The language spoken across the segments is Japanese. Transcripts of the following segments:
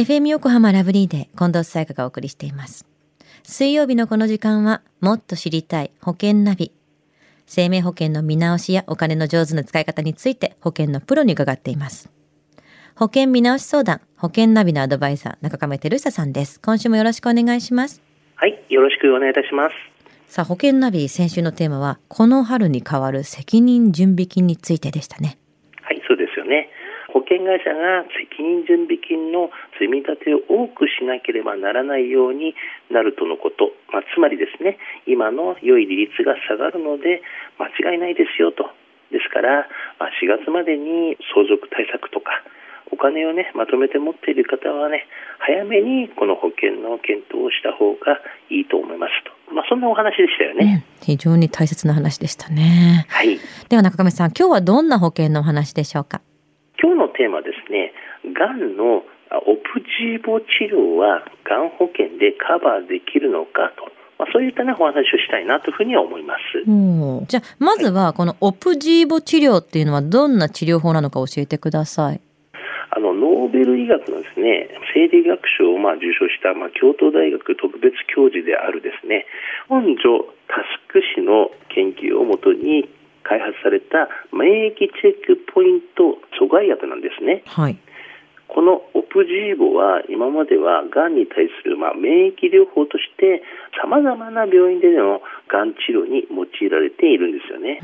FM 横浜ラブリーで近藤沙耶香がお送りしています。水曜日のこの時間は、もっと知りたい保険ナビ。生命保険の見直しやお金の上手な使い方について保険のプロに伺っています。保険見直し相談、保険ナビのアドバイザー、中亀照久さんです。今週もよろしくお願いします。はい、よろしくお願いいたします。さあ、保険ナビ、先週のテーマは、この春に変わる責任準備金についてでしたね。はい、そうですよね。保険会社が責任準備金の積み立てを多くしなければならないようになるとのこと、まあ、つまりですね、今の良い利率が下がるので間違いないですよと。ですから、まあ、4月までに相続対策とか、お金をね、まとめて持っている方はね、早めにこの保険の検討をした方がいいと思いますと。まあ、そんなお話でしたよね。うん、非常に大切な話でしたね。はい。では中亀さん、今日はどんな保険のお話でしょうか？今日のテーマはですね、がんのオプジーボ治療はがん保険でカバーできるのかと。まあ、そういったね、お話をしたいなというふうには思います。じゃあ、まずは、このオプジーボ治療っていうのはどんな治療法なのか教えてください。あの、ノーベル医学のですね、生理学賞をまあ受賞した、まあ、京都大学特別教授であるですね、本庶タスク氏の研究をもとに開発された免疫チェックポイント阻害薬なんですね。はい。このオプジーボは今まではがんに対するまあ免疫療法として様々な病院でのがん治療に用いられているんですよね。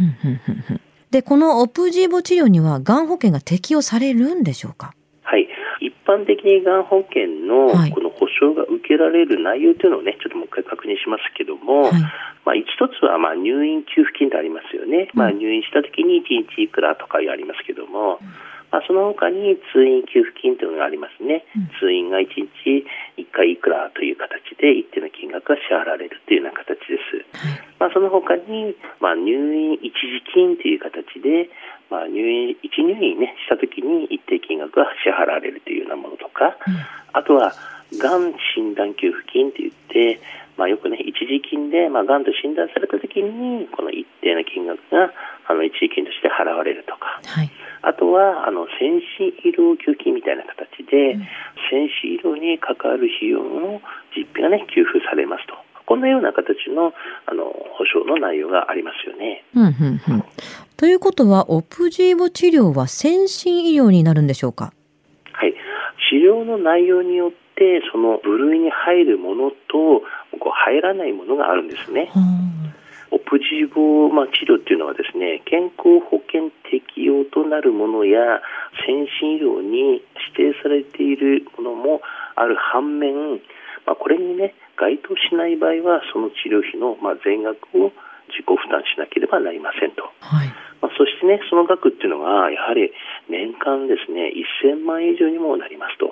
で、このオプジーボ治療にはがん保険が適用されるんでしょうか？はい。一般的にがん保険のこの保証が受けられる内容というのをね、ちょっともう一回確認しますけども、はい、まあ一つはまあ入院給付金ってありますよね。うん、まあ入院した時に1日いくらとかありますけども、うんまあ、その他に通院給付金というのがありますね、うん、通院が1日1回いくらという形で一定の金額が支払われるというような形です。はい、まあ、その他に、まあ、入院一時金という形で、まあ、入院1入院、ね、した時に一定金額が支払われるというようなものとか、うん、あとはがん診断給付金といって、まあ、よくね、一時金で、まあ、がんと診断されたときに、この一定の金額が、あの、一時金として払われるとか、はい、あとは、あの、先進医療給付金みたいな形で、うん、先進医療に関わる費用の実費がね、給付されますと。こんなような形の、あの、保証の内容がありますよね。うん、うん、うん。ということは、オプジーボ治療は先進医療になるんでしょうか？はい。治療の内容によって、その部類に入るものと、こう入らないものがあるんですね。オプジーボ、まあ、治療っていうのはですね、健康保険適用となるものや先進医療に指定されているものもある反面、まあ、これにね、該当しない場合は、その治療費のまあ全額を自己負担しなければなりませんと。はいまあ、そしてね、その額っていうのが、やはり年間ですね、1000万円以上にもなりますと。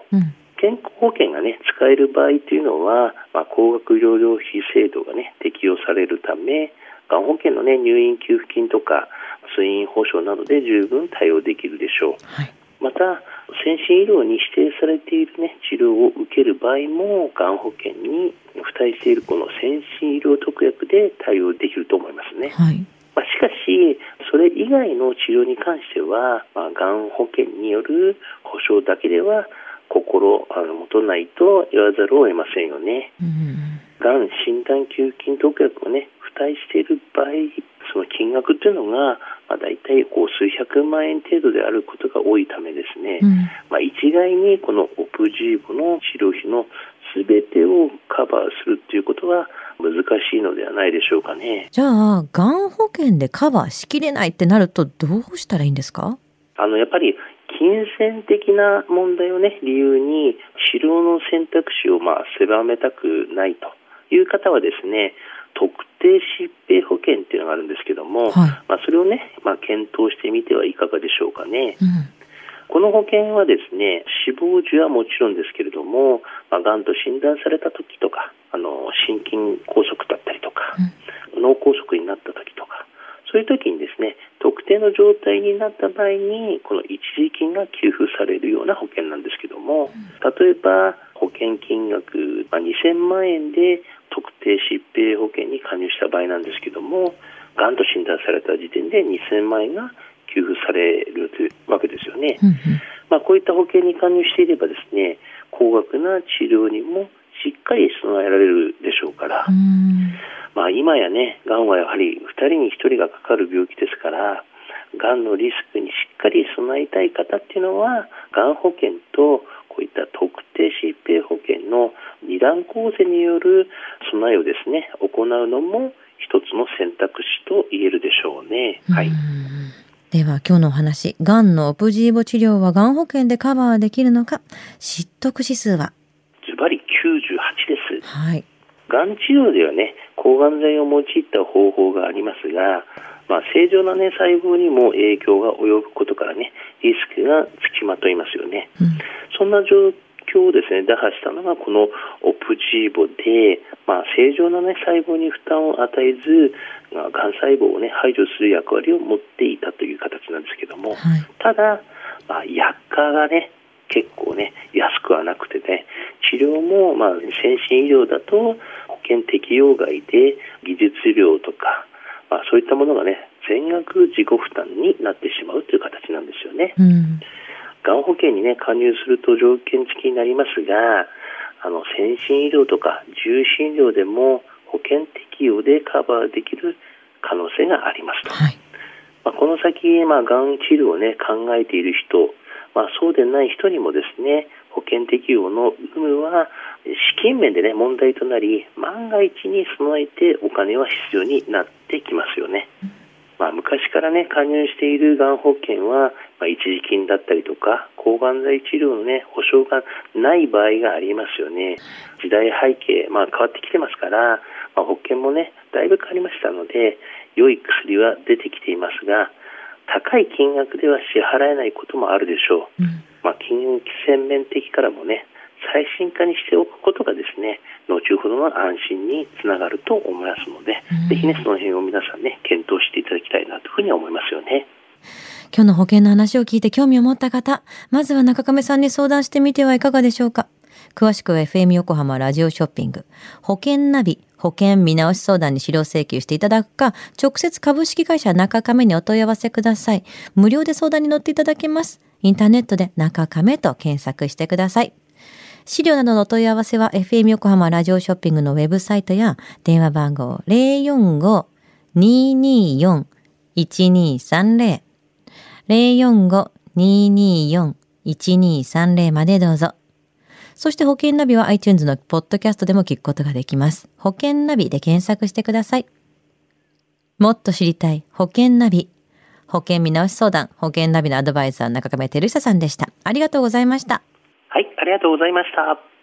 うん健康保険がね、使える場合というのは、まあ、高額療養費制度がね、適用されるため、がん保険のね、入院給付金とか、通院保障などで十分対応できるでしょう。はい、また、先進医療に指定されているね、治療を受ける場合も、がん保険に付帯しているこの先進医療特約で対応できると思いますね。はいまあ、しかし、それ以外の治療に関しては、まあ、がん保険による保障だけでは、心あのもとないと言わざるを得ませんよね。がん診断給付金特約をね、付帯している場合、その金額というのが、まあ、大体こう数百万円程度であることが多いためですね、うん、まあ、一概にこのオプジーボの治療費のすべてをカバーするということは難しいのではないでしょうかね。じゃあ、がん保険でカバーしきれないってなるとどうしたらいいんですか？あの、やっぱり金銭的な問題をね、理由に治療の選択肢をまあ狭めたくないという方はですね、特定疾病保険っていうのがあるんですけども、はい、まあそれをね、まあ検討してみてはいかがでしょうかね。うん、この保険はですね、死亡時はもちろんですけれども、まあ、がんと診断された時とか、あの、心筋梗塞だったりとか、うん、脳梗塞になった時とか、そういう時にですね、特定の状態になった場合に、この一時金が給付されるような保険なんですけども、例えば保険金額、まあ、2000万円で特定疾病保険に加入した場合なんですけども、がんと診断された時点で2000万円が給付されるというわけですよね。まあ、こういった保険に加入していればですね、高額な治療にもしっかり備えられるでしょうから、まあ、今やね、がんはやはり2人に1人がかかる病気ですから、がんのリスクにしっかり備えたい方っていうのは、がん保険とこういった特定疾病保険の二段構成による備えをですね、行うのも一つの選択肢と言えるでしょうね。はい。では今日のお話、がんのオプジーボ治療はがん保険でカバーできるのか、知得指数は？ズバリ98です。はい。がん治療ではね、抗がん剤を用いた方法がありますが、まあ、正常な、ね、細胞にも影響が及ぶことからね、リスクがつきまといますよね。うん、そんな状況をですね、打破したのがこのオプジーボで、まあ、正常な、ね、細胞に負担を与えず、まあ、がん細胞を、ね、排除する役割を持っていたという形なんですけども、はい、ただ、まあ、薬価がね、結構ね、安くはなくてね、治療も、まあ、先進医療だと保険適用外で技術料とか、まあ、そういったものがね全額自己負担になってしまうという形なんですよね。うん、がん保険にね加入すると条件付きになりますがあの先進医療とか重心医療でも保険適用でカバーできる可能性がありますと。はい、まあ、この先、まあ、がん治療をね考えている人、まあ、そうでない人にもですね保険適用の有無は資金面でね問題となり万が一に備えてお金は必要になってきますよね。まあ、昔からね加入しているがん保険は、まあ、一時金だったりとか抗がん剤治療のね保証がない場合がありますよね。時代背景、まあ、変わってきてますから、まあ、保険もねだいぶ変わりましたので良い薬は出てきていますが高い金額では支払えないこともあるでしょう。うんまあ、金融専面的からもね最新化にしておくことがですね後ほどの安心につながると思いますので、うん、ぜひねその辺を皆さんね検討していただきたいなというふうに思いますよね。今日の保険の話を聞いて興味を持った方、まずは中亀さんに相談してみてはいかがでしょうか。詳しくは FM 横浜ラジオショッピング、保険ナビ、保険見直し相談に資料請求していただくか、直接株式会社中亀にお問い合わせください。無料で相談に乗っていただけます。インターネットで中亀と検索してください。資料などの問い合わせは FM 横浜ラジオショッピングのウェブサイトや電話番号045-224-1230 045-224-1230までどうぞ。そして保険ナビは iTunes のポッドキャストでも聞くことができます。保険ナビで検索してください。もっと知りたい保険ナビ。保険見直し相談、保険ナビのアドバイザー中亀照久さんでした。ありがとうございました。はい、ありがとうございました。